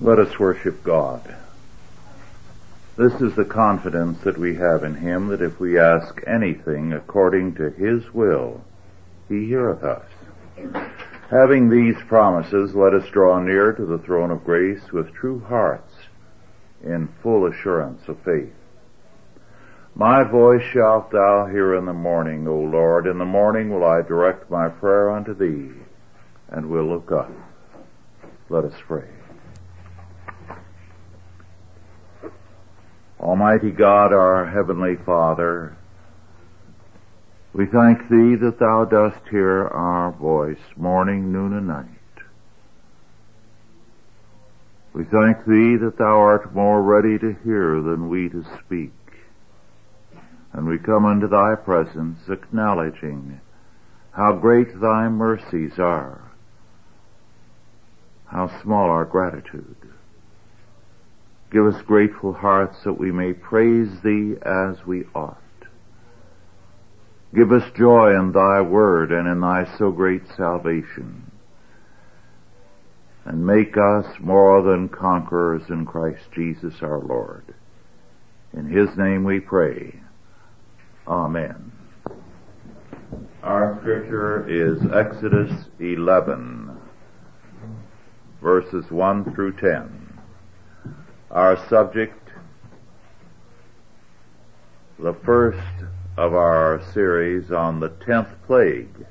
Let us worship God. This is the confidence that we have in Him that if we ask anything according to His will, He heareth us. Having these promises, let us draw near to the throne of grace with true hearts in full assurance of faith. My voice shalt thou hear in the morning, O Lord. In the morning will I direct my prayer unto thee, and will look up. Let us pray. Almighty God, our Heavenly Father, we thank Thee that Thou dost hear our voice morning, noon, and night. We thank Thee that Thou art more ready to hear than we to speak. And we come unto Thy presence acknowledging how great Thy mercies are, how small our gratitude. Give us grateful hearts that we may praise Thee as we ought. Give us joy in Thy word and in Thy so great salvation. And make us more than conquerors in Christ Jesus our Lord. In His name we pray. Amen. Our scripture is Exodus 11, verses 1 through 10 our subject, the first of our series on the tenth plague.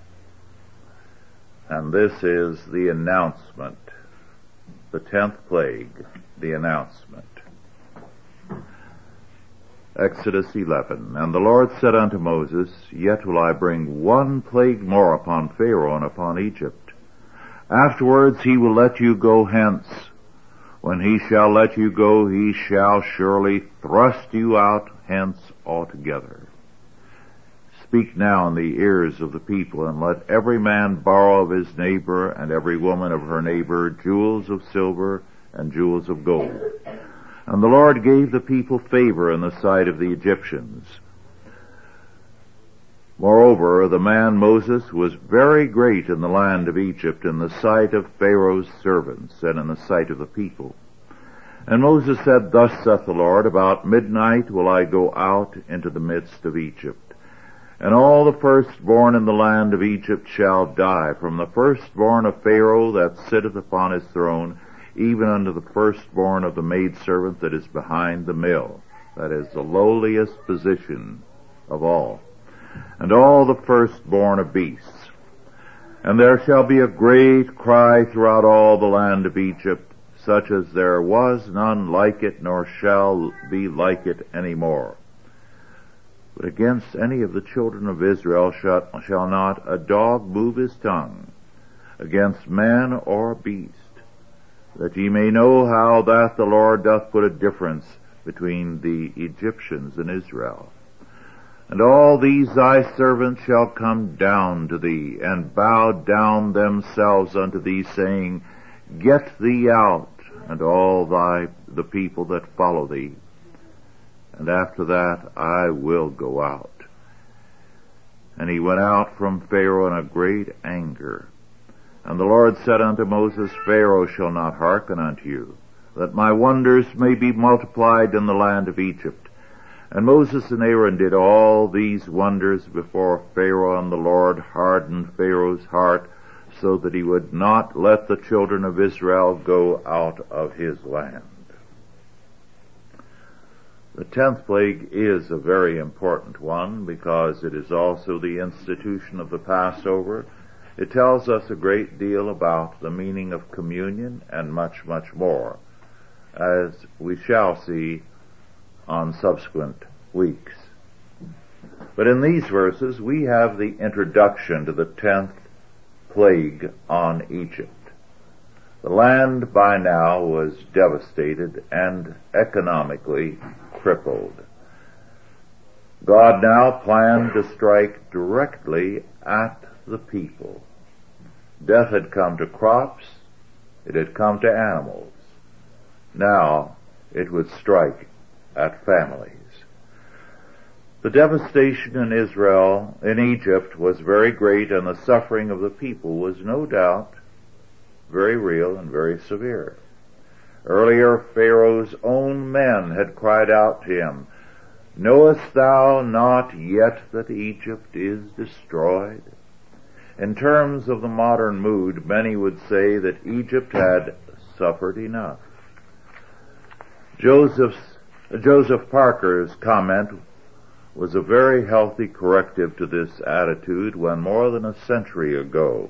And this is the announcement. The tenth plague, the announcement. Exodus 11. And the Lord said unto Moses, Yet will I bring one plague more upon Pharaoh and upon Egypt. Afterwards he will let you go hence when he shall let you go, he shall surely thrust you out hence altogether. Speak now in the ears of the people, and let every man borrow of his neighbor, and every woman of her neighbor, jewels of silver and jewels of gold. And the Lord gave the people favor in the sight of the Egyptians. Moreover, the man Moses was very great in the land of Egypt in the sight of Pharaoh's servants and in the sight of the people. And Moses said, Thus saith the Lord, About midnight will I go out into the midst of Egypt. And all the firstborn in the land of Egypt shall die, from the firstborn of Pharaoh that sitteth upon his throne, even unto the firstborn of the maidservant that is behind the mill. That is the lowliest position of all and all the firstborn of beasts. And there shall be a great cry throughout all the land of Egypt, such as there was none like it, nor shall be like it any more. But against any of the children of Israel shall, not a dog move his tongue, against man or beast, that ye may know how that the Lord doth put a difference between the Egyptians and Israel. And all these thy servants shall come down to thee, and bow down themselves unto thee, saying, Get thee out, and all thy, the people that follow thee. And after that I will go out. And he went out from Pharaoh in a great anger. And the Lord said unto Moses, Pharaoh shall not hearken unto you, that my wonders may be multiplied in the land of Egypt and Moses and Aaron did all these wonders before Pharaoh, and the Lord hardened Pharaoh's heart so that he would not let the children of Israel go out of his land. The tenth plague is a very important one because it is also the institution of the Passover. It tells us a great deal about the meaning of communion and much, much more, as we shall see on subsequent weeks. But in these verses, we have the introduction to the tenth plague on Egypt. The land by now was devastated and economically crippled. God now planned to strike directly at the people. Death had come to crops, it had come to animals. Now it would strike at families. The devastation in Israel, in Egypt, was very great and the suffering of the people was no doubt very real and very severe. Earlier, Pharaoh's own men had cried out to him, Knowest thou not yet that Egypt is destroyed? In terms of the modern mood, many would say that Egypt had suffered enough. Joseph's, Joseph Parker's comment was a very healthy corrective to this attitude when more than a century ago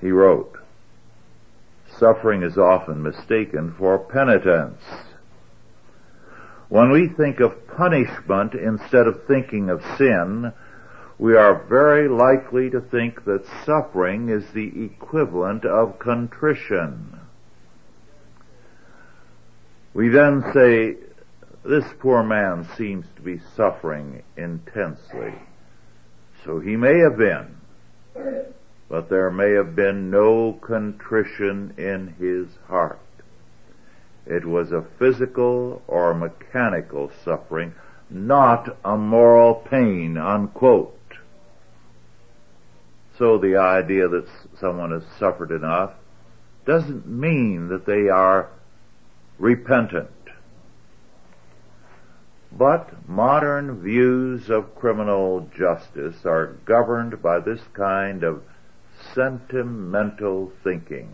he wrote, Suffering is often mistaken for penitence. When we think of punishment instead of thinking of sin, we are very likely to think that suffering is the equivalent of contrition. We then say, this poor man seems to be suffering intensely. So he may have been, but there may have been no contrition in his heart. It was a physical or mechanical suffering, not a moral pain, unquote. So the idea that someone has suffered enough doesn't mean that they are repentant. But modern views of criminal justice are governed by this kind of sentimental thinking.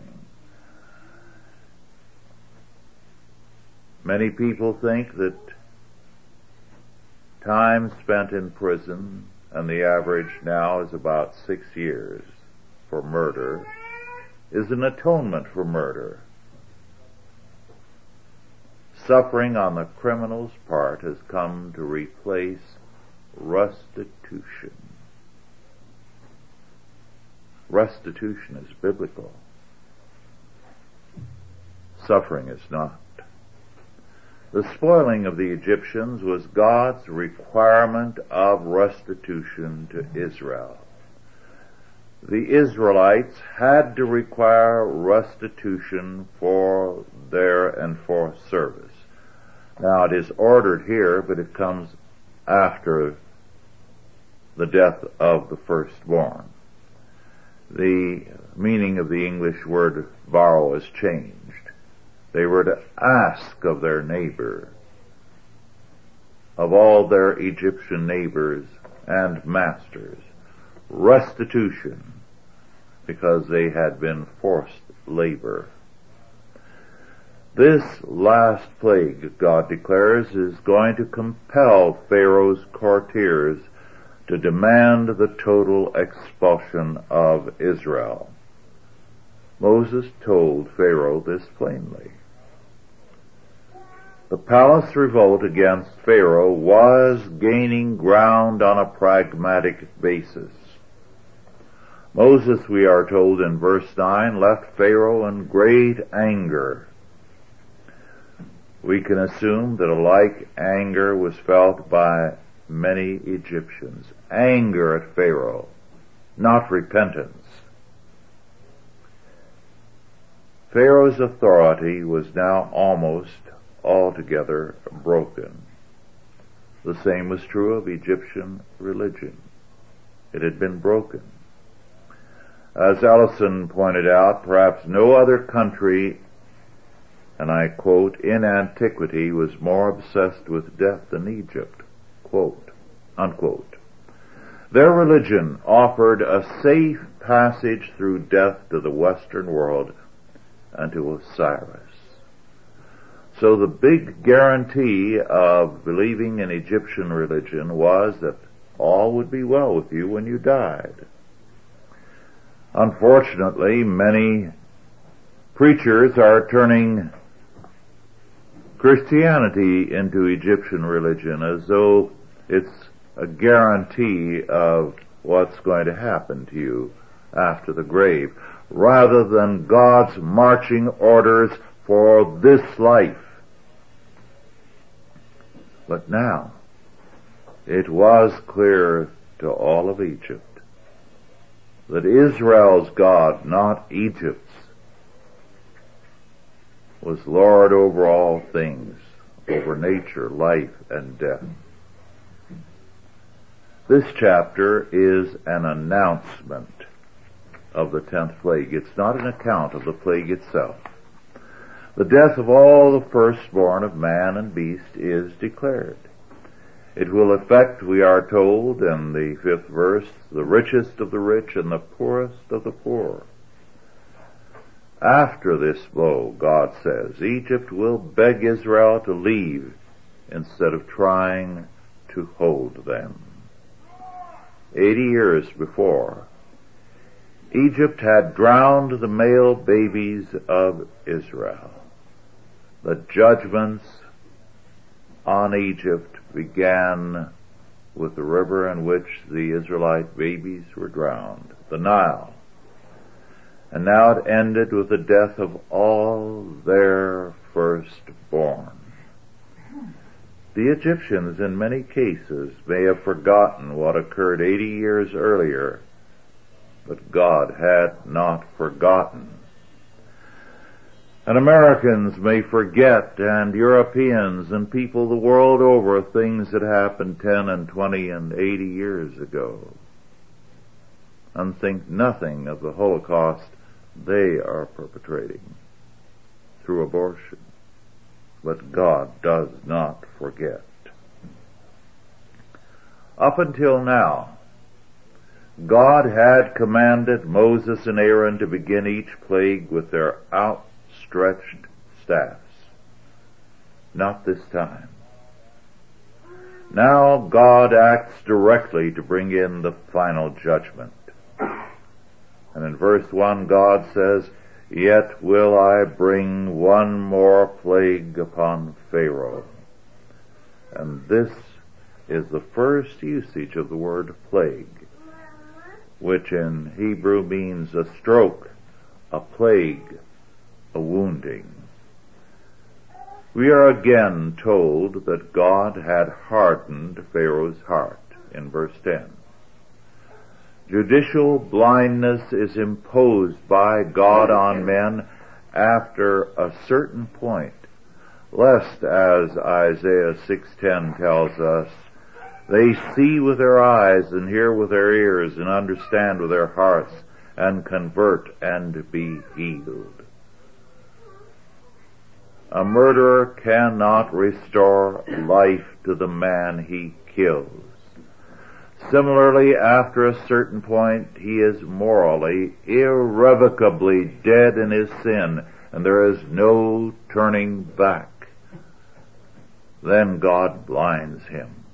Many people think that time spent in prison, and the average now is about six years for murder, is an atonement for murder. Suffering on the criminal's part has come to replace restitution. Restitution is biblical. Suffering is not. The spoiling of the Egyptians was God's requirement of restitution to Israel. The Israelites had to require restitution for their enforced service. Now it is ordered here, but it comes after the death of the firstborn. The meaning of the English word borrow has changed. They were to ask of their neighbor, of all their Egyptian neighbors and masters, restitution because they had been forced labor. This last plague, God declares, is going to compel Pharaoh's courtiers to demand the total expulsion of Israel. Moses told Pharaoh this plainly. The palace revolt against Pharaoh was gaining ground on a pragmatic basis. Moses, we are told in verse 9, left Pharaoh in great anger we can assume that a like anger was felt by many Egyptians. Anger at Pharaoh, not repentance. Pharaoh's authority was now almost altogether broken. The same was true of Egyptian religion. It had been broken. As Allison pointed out, perhaps no other country and I quote, in antiquity was more obsessed with death than Egypt, quote, unquote. Their religion offered a safe passage through death to the Western world and to Osiris. So the big guarantee of believing in Egyptian religion was that all would be well with you when you died. Unfortunately, many preachers are turning Christianity into Egyptian religion as though it's a guarantee of what's going to happen to you after the grave, rather than God's marching orders for this life. But now, it was clear to all of Egypt that Israel's God, not Egypt's, was Lord over all things, over nature, life, and death. This chapter is an announcement of the tenth plague. It's not an account of the plague itself. The death of all the firstborn of man and beast is declared. It will affect, we are told in the fifth verse, the richest of the rich and the poorest of the poor. After this blow, God says, Egypt will beg Israel to leave instead of trying to hold them. Eighty years before, Egypt had drowned the male babies of Israel. The judgments on Egypt began with the river in which the Israelite babies were drowned, the Nile. And now it ended with the death of all their firstborn. The Egyptians in many cases may have forgotten what occurred 80 years earlier, but God had not forgotten. And Americans may forget, and Europeans and people the world over, things that happened 10 and 20 and 80 years ago, and think nothing of the Holocaust they are perpetrating through abortion. But God does not forget. Up until now, God had commanded Moses and Aaron to begin each plague with their outstretched staffs. Not this time. Now God acts directly to bring in the final judgment. And in verse 1 God says, Yet will I bring one more plague upon Pharaoh. And this is the first usage of the word plague, which in Hebrew means a stroke, a plague, a wounding. We are again told that God had hardened Pharaoh's heart in verse 10. Judicial blindness is imposed by God on men after a certain point, lest as Isaiah 6:10 tells us, they see with their eyes and hear with their ears and understand with their hearts and convert and be healed. A murderer cannot restore life to the man he kills. Similarly, after a certain point, he is morally, irrevocably dead in his sin, and there is no turning back. Then God blinds him,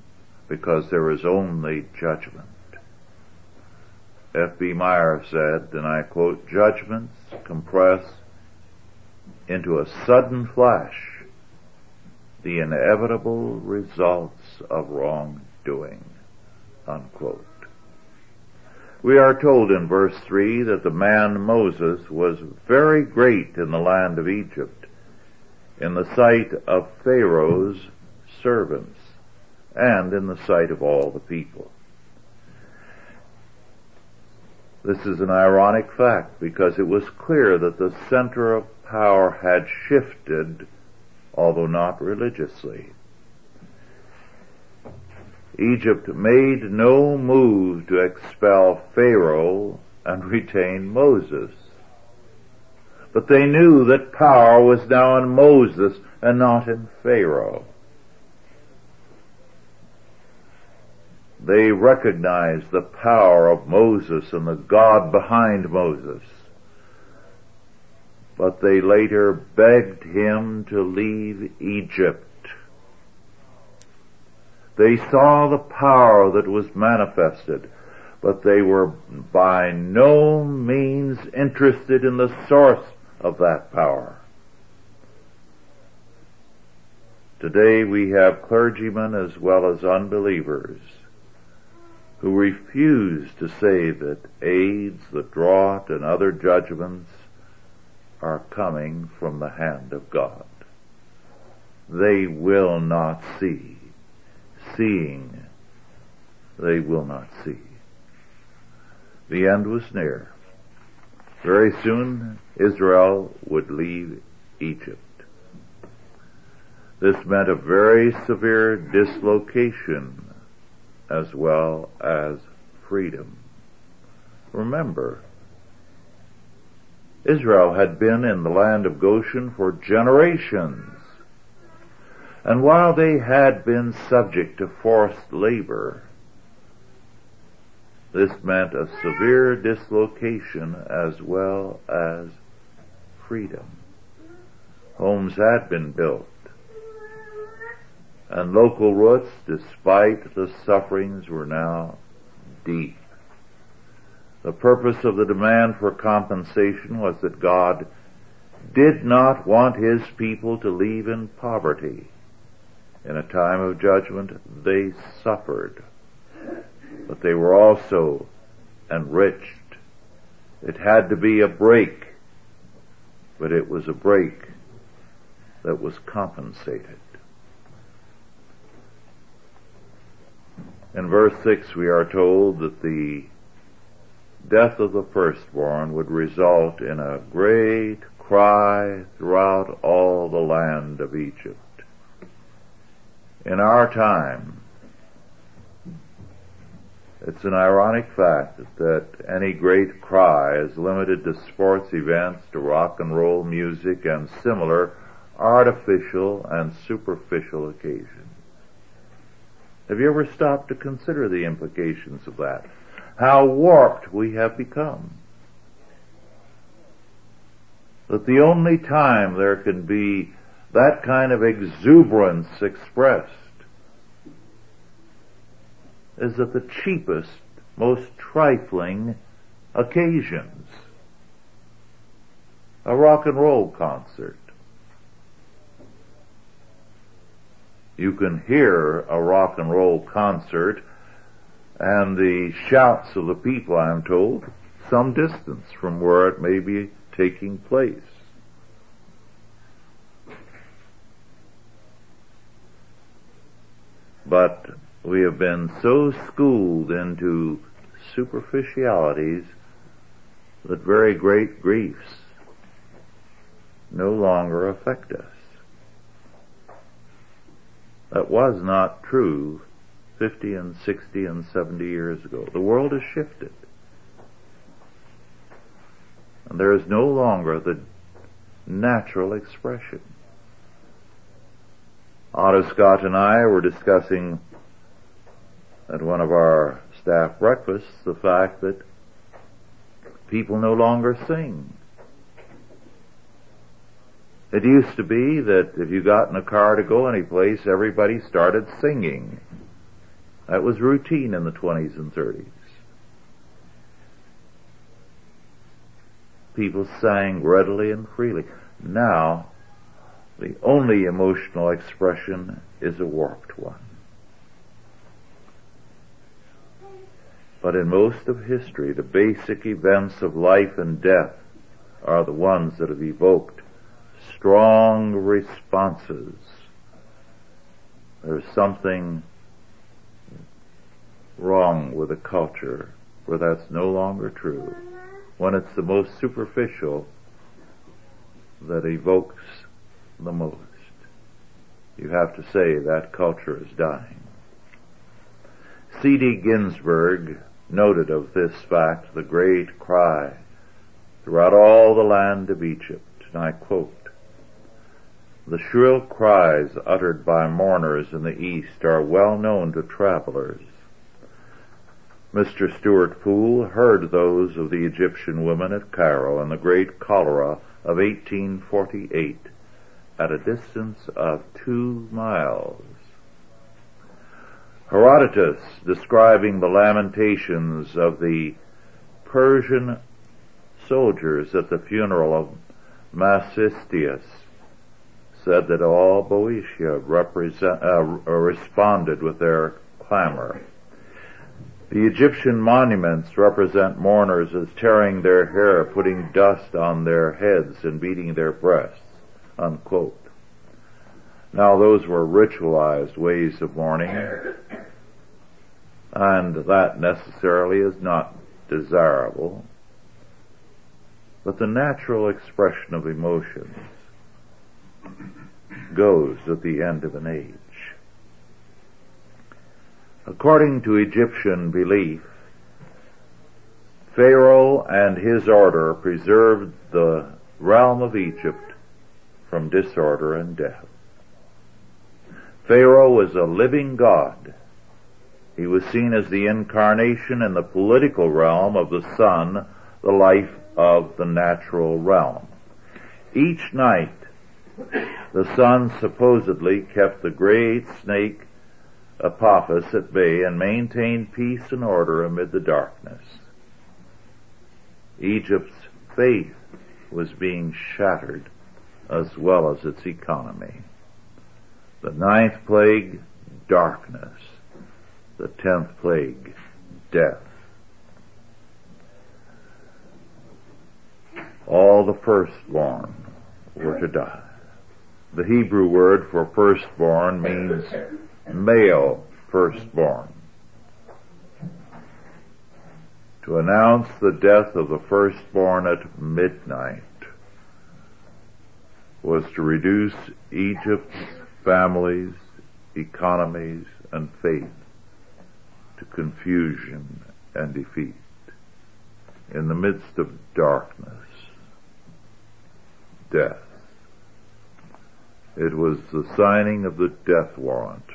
because there is only judgment. F.B. Meyer said, and I quote, judgments compress into a sudden flash the inevitable results of wrongdoing. Unquote. We are told in verse 3 that the man Moses was very great in the land of Egypt, in the sight of Pharaoh's servants, and in the sight of all the people. This is an ironic fact because it was clear that the center of power had shifted, although not religiously. Egypt made no move to expel Pharaoh and retain Moses. But they knew that power was now in Moses and not in Pharaoh. They recognized the power of Moses and the God behind Moses but they later begged him to leave Egypt. They saw the power that was manifested, but they were by no means interested in the source of that power. Today we have clergymen as well as unbelievers who refuse to say that AIDS, the drought, and other judgments are coming from the hand of God. They will not see. Seeing, they will not see. The end was near. Very soon, Israel would leave Egypt. This meant a very severe dislocation as well as freedom. Remember, Israel had been in the land of Goshen for generations. And while they had been subject to forced labor, this meant a severe dislocation as well as freedom. Homes had been built, and local roots, despite the sufferings, were now deep. The purpose of the demand for compensation was that God did not want His people to leave in poverty. In a time of judgment, they suffered, but they were also enriched. It had to be a break, but it was a break that was compensated. In verse 6 we are told that the death of the firstborn would result in a great cry throughout all the land of Egypt. In our time, it's an ironic fact that any great cry is limited to sports events, to rock and roll music, and similar artificial and superficial occasions. Have you ever stopped to consider the implications of that? how warped we have become. That the only time there can be that kind of exuberance expressed is at the cheapest, most trifling occasions. A rock and roll concert. You can hear a rock and roll concert and the shouts of the people, I am told, some distance from where it may be taking place. But we have been so schooled into superficialities that very great griefs no longer affect us. That was not true 50 and 60 and 70 years ago. The world has shifted. And there is no longer the natural expression. Otto Scott and I were discussing at one of our staff breakfasts the fact that people no longer sing. It used to be that if you got in a car to go anyplace, everybody started singing. That was routine in the 20s and 30s. People sang readily and freely. Now, the only emotional expression is a warped one. But in most of history, the basic events of life and death are the ones that have evoked strong responses. There's something wrong with a culture where that's no longer true, when it's the most superficial that evokes the most. You have to say that culture is dying. C.D. Ginsburg noted of this fact the great cry throughout all the land of Egypt, and I quote, the shrill cries uttered by mourners in the East are well known to travelers Mr. Stuart Poole heard those of the Egyptian women at Cairo in the great cholera of 1848 at a distance of two miles. Herodotus, describing the lamentations of the Persian soldiers at the funeral of Masistius, said that all Boeotia uh, responded with their clamor. The Egyptian monuments represent mourners as tearing their hair, putting dust on their heads, and beating their breasts. Unquote. Now those were ritualized ways of mourning, and that necessarily is not desirable. But the natural expression of emotions goes at the end of an age. According to Egyptian belief, Pharaoh and his order preserved the realm of Egypt from disorder and death. Pharaoh was a living God. He was seen as the incarnation in the political realm of the sun, the life of the natural realm. Each night, the sun supposedly kept the great snake Apophis at bay and maintained peace and order amid the darkness. Egypt's faith was being shattered as well as its economy. The ninth plague, darkness. The tenth plague, death. All the firstborn were to die. The Hebrew word for firstborn means male firstborn. To announce the death of the firstborn at midnight was to reduce Egypt's families, economies, and faith to confusion and defeat. In the midst of darkness, death. It was the signing of the death warrant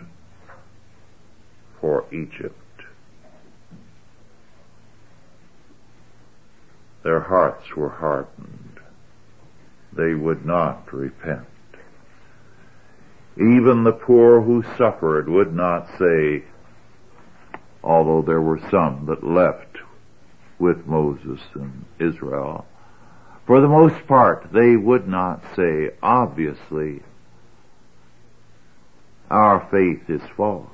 for Egypt. Their hearts were hardened. They would not repent. Even the poor who suffered would not say, although there were some that left with Moses and Israel, for the most part, they would not say, obviously, our faith is false.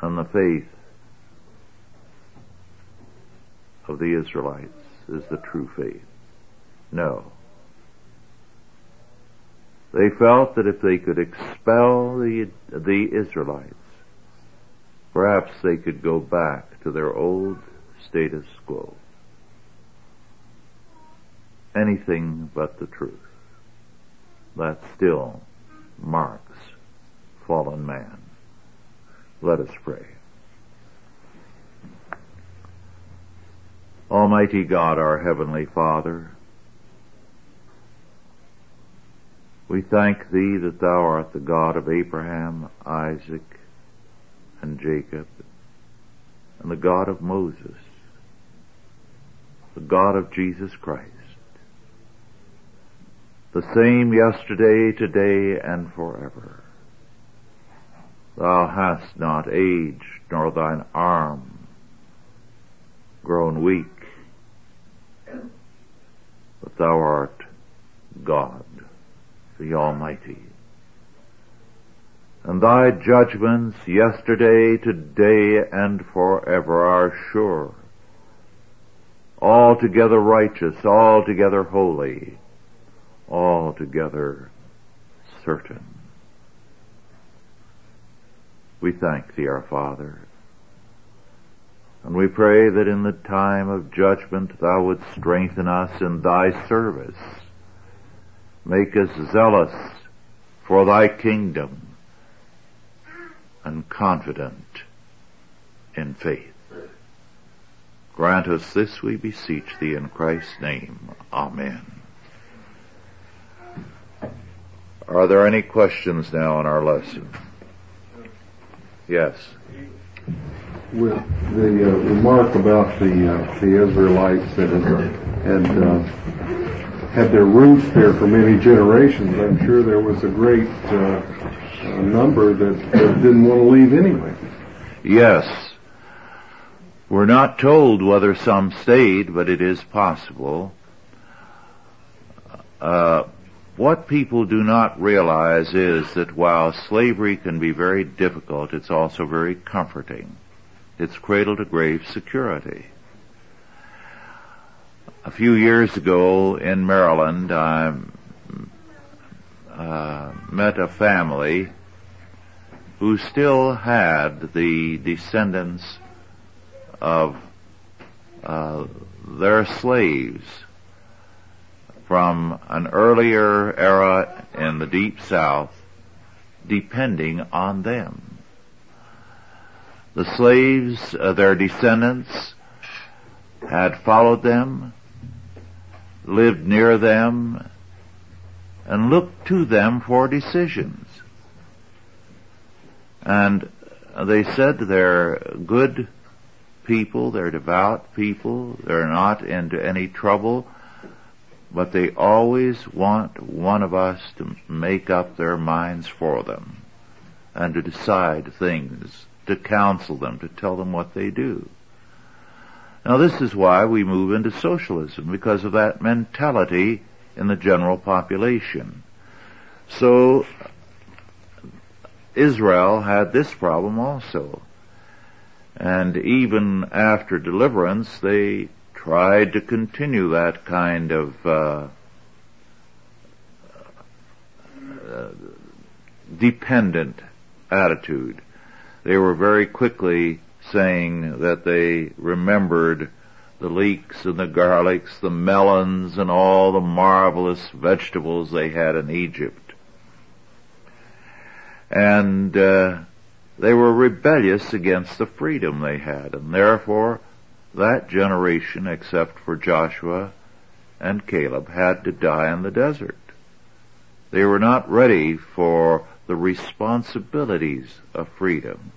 And the faith of the Israelites is the true faith. No. They felt that if they could expel the, the Israelites, perhaps they could go back to their old status quo. Anything but the truth. That still marks fallen man. Let us pray. Almighty God, our Heavenly Father, we thank Thee that Thou art the God of Abraham, Isaac, and Jacob, and the God of Moses, the God of Jesus Christ, the same yesterday, today, and forever. Thou hast not aged, nor thine arm grown weak but thou art God, the Almighty. And thy judgments yesterday, today, and forever are sure, altogether righteous, altogether holy, altogether certain. We thank thee, our Father, and we pray that in the time of judgment thou would strengthen us in thy service. Make us zealous for thy kingdom and confident in faith. Grant us this, we beseech thee in Christ's name. Amen. Are there any questions now on our lesson? Yes with the uh, remark about the uh, the Israelites that had, had uh, had their roots there for many generations, I'm sure there was a great uh, number that, that didn't want to leave anyway. Yes. We're not told whether some stayed, but it is possible. Uh, what people do not realize is that while slavery can be very difficult, it's also very comforting its cradle to grave security. A few years ago in Maryland, I uh, met a family who still had the descendants of uh, their slaves from an earlier era in the deep south depending on them. The slaves, uh, their descendants, had followed them, lived near them, and looked to them for decisions. And they said they're good people, they're devout people, they're not into any trouble, but they always want one of us to make up their minds for them and to decide things, to counsel them, to tell them what they do. Now this is why we move into socialism, because of that mentality in the general population. So, Israel had this problem also. And even after deliverance, they tried to continue that kind of uh, uh, dependent attitude. They were very quickly saying that they remembered the leeks and the garlics, the melons, and all the marvelous vegetables they had in Egypt. And uh, they were rebellious against the freedom they had, and therefore that generation, except for Joshua and Caleb, had to die in the desert. They were not ready for the responsibilities of freedom.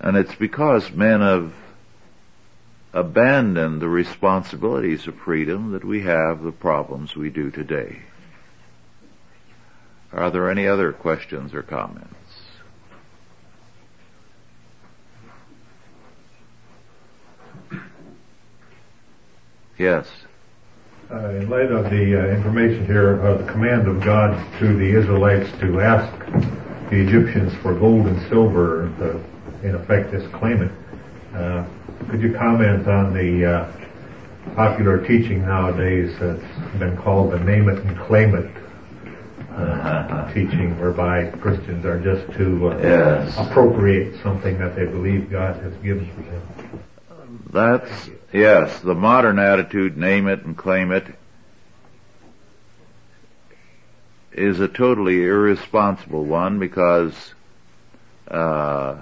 And it's because men have abandoned the responsibilities of freedom that we have the problems we do today. Are there any other questions or comments? Yes. Uh, in light of the uh, information here, uh, the command of God to the Israelites to ask the Egyptians for gold and silver, to, in effect, just claim it. Uh, could you comment on the uh, popular teaching nowadays that's been called the name it and claim it uh, teaching, whereby Christians are just to yes. appropriate something that they believe God has given to them? That's Yes, the modern attitude, name it and claim it, is a totally irresponsible one because uh,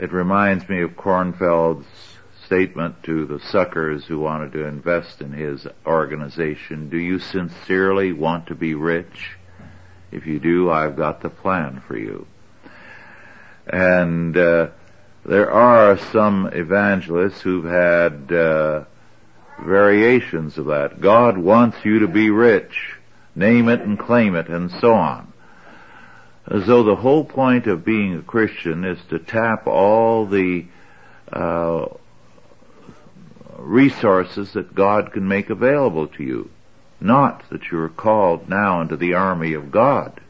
it reminds me of Cornfeld's statement to the suckers who wanted to invest in his organization. Do you sincerely want to be rich? If you do, I've got the plan for you. And uh, there are some evangelists who've had uh, variations of that. God wants you to be rich. Name it and claim it and so on. As though the whole point of being a Christian is to tap all the uh, resources that God can make available to you. Not that you're called now into the army of God.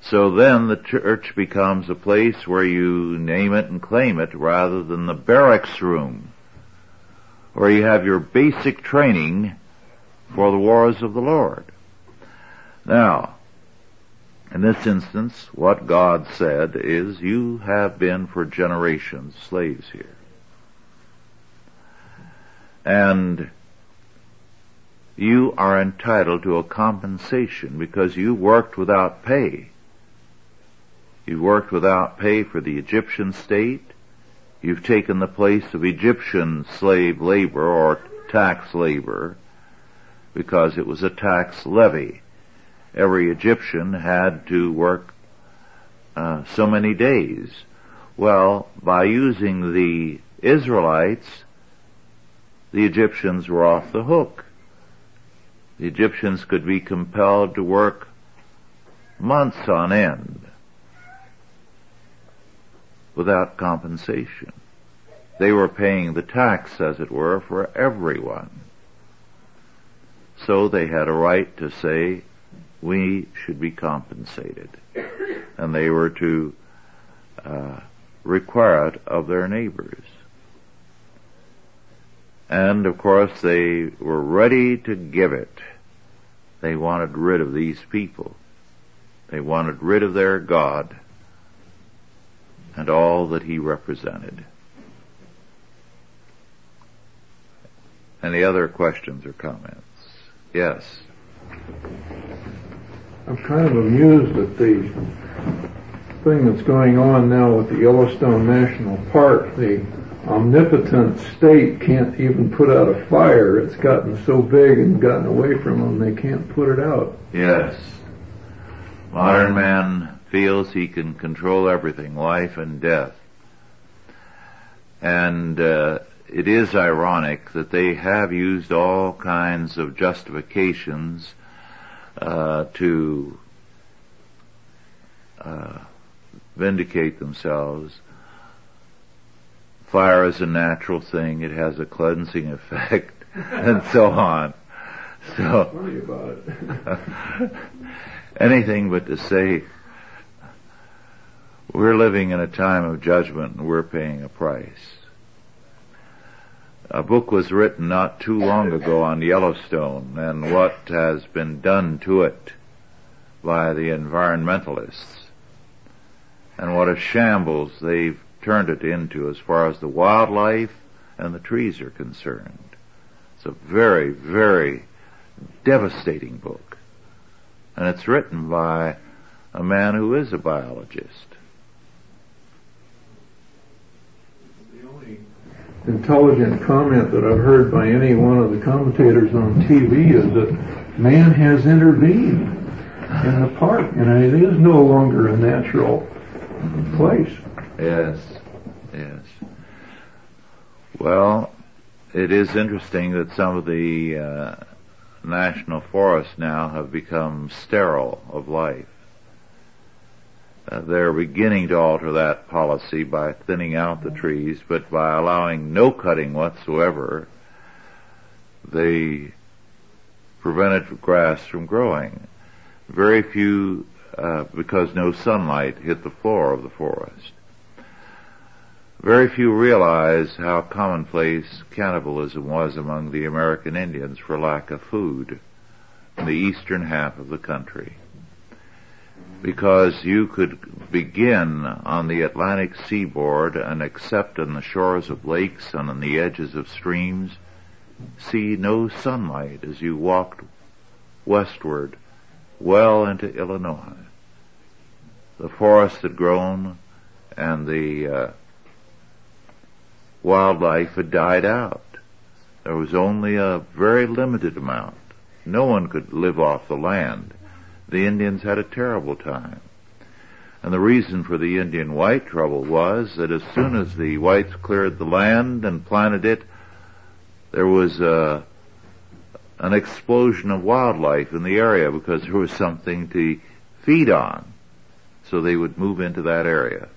So then the church becomes a place where you name it and claim it rather than the barracks room where you have your basic training for the wars of the Lord. Now, in this instance, what God said is, you have been for generations slaves here. And you are entitled to a compensation because you worked without pay. You've worked without pay for the Egyptian state. You've taken the place of Egyptian slave labor or tax labor because it was a tax levy. Every Egyptian had to work uh, so many days. Well, by using the Israelites, the Egyptians were off the hook. The Egyptians could be compelled to work months on end without compensation. They were paying the tax, as it were, for everyone. So they had a right to say, we should be compensated. And they were to uh, require it of their neighbors. And of course they were ready to give it. They wanted rid of these people. They wanted rid of their God and all that he represented. Any other questions or comments? Yes. I'm kind of amused at the thing that's going on now with the Yellowstone National Park. The omnipotent state can't even put out a fire. It's gotten so big and gotten away from them, they can't put it out. Yes. Modern man feels he can control everything, life and death. And uh, it is ironic that they have used all kinds of justifications uh, to uh, vindicate themselves. Fire is a natural thing; it has a cleansing effect, and so on. So, Funny about it. anything but to say we're living in a time of judgment and we're paying a price. A book was written not too long ago on Yellowstone and what has been done to it by the environmentalists and what a shambles they've turned it into as far as the wildlife and the trees are concerned. It's a very, very devastating book. And it's written by a man who is a biologist. The only intelligent comment that I've heard by any one of the commentators on TV is that man has intervened in the park and it is no longer a natural place. Yes, yes. Well, it is interesting that some of the uh, national forests now have become sterile of life. Uh, they're beginning to alter that policy by thinning out the trees, but by allowing no cutting whatsoever, they prevented grass from growing. Very few, uh, because no sunlight hit the floor of the forest. Very few realize how commonplace cannibalism was among the American Indians for lack of food in the eastern half of the country. Because you could begin on the Atlantic seaboard and except on the shores of lakes and on the edges of streams, see no sunlight as you walked westward well into Illinois. The forest had grown and the uh, wildlife had died out. There was only a very limited amount. No one could live off the land. The Indians had a terrible time. And the reason for the Indian white trouble was that as soon as the whites cleared the land and planted it, there was a, an explosion of wildlife in the area because there was something to feed on. So they would move into that area.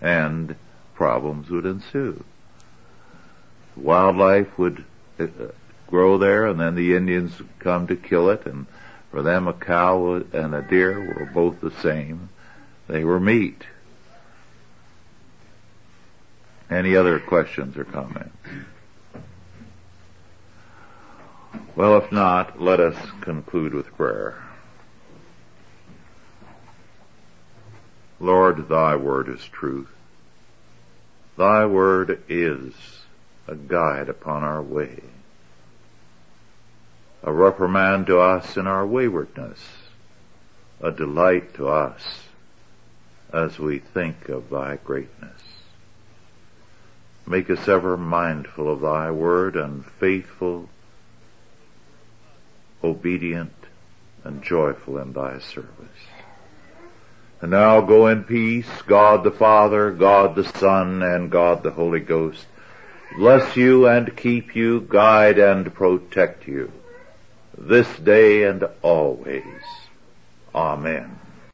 And problems would ensue. Wildlife would uh, grow there and then the Indians come to kill it and for them a cow and a deer were both the same. They were meat. Any other questions or comments? Well, if not, let us conclude with prayer. Lord, thy word is truth. Thy word is a guide upon our way, a reprimand to us in our waywardness, a delight to us as we think of thy greatness. Make us ever mindful of thy word and faithful, obedient, and joyful in thy service. And now go in peace, God the Father, God the Son, and God the Holy Ghost. Bless you and keep you, guide and protect you, this day and always. Amen.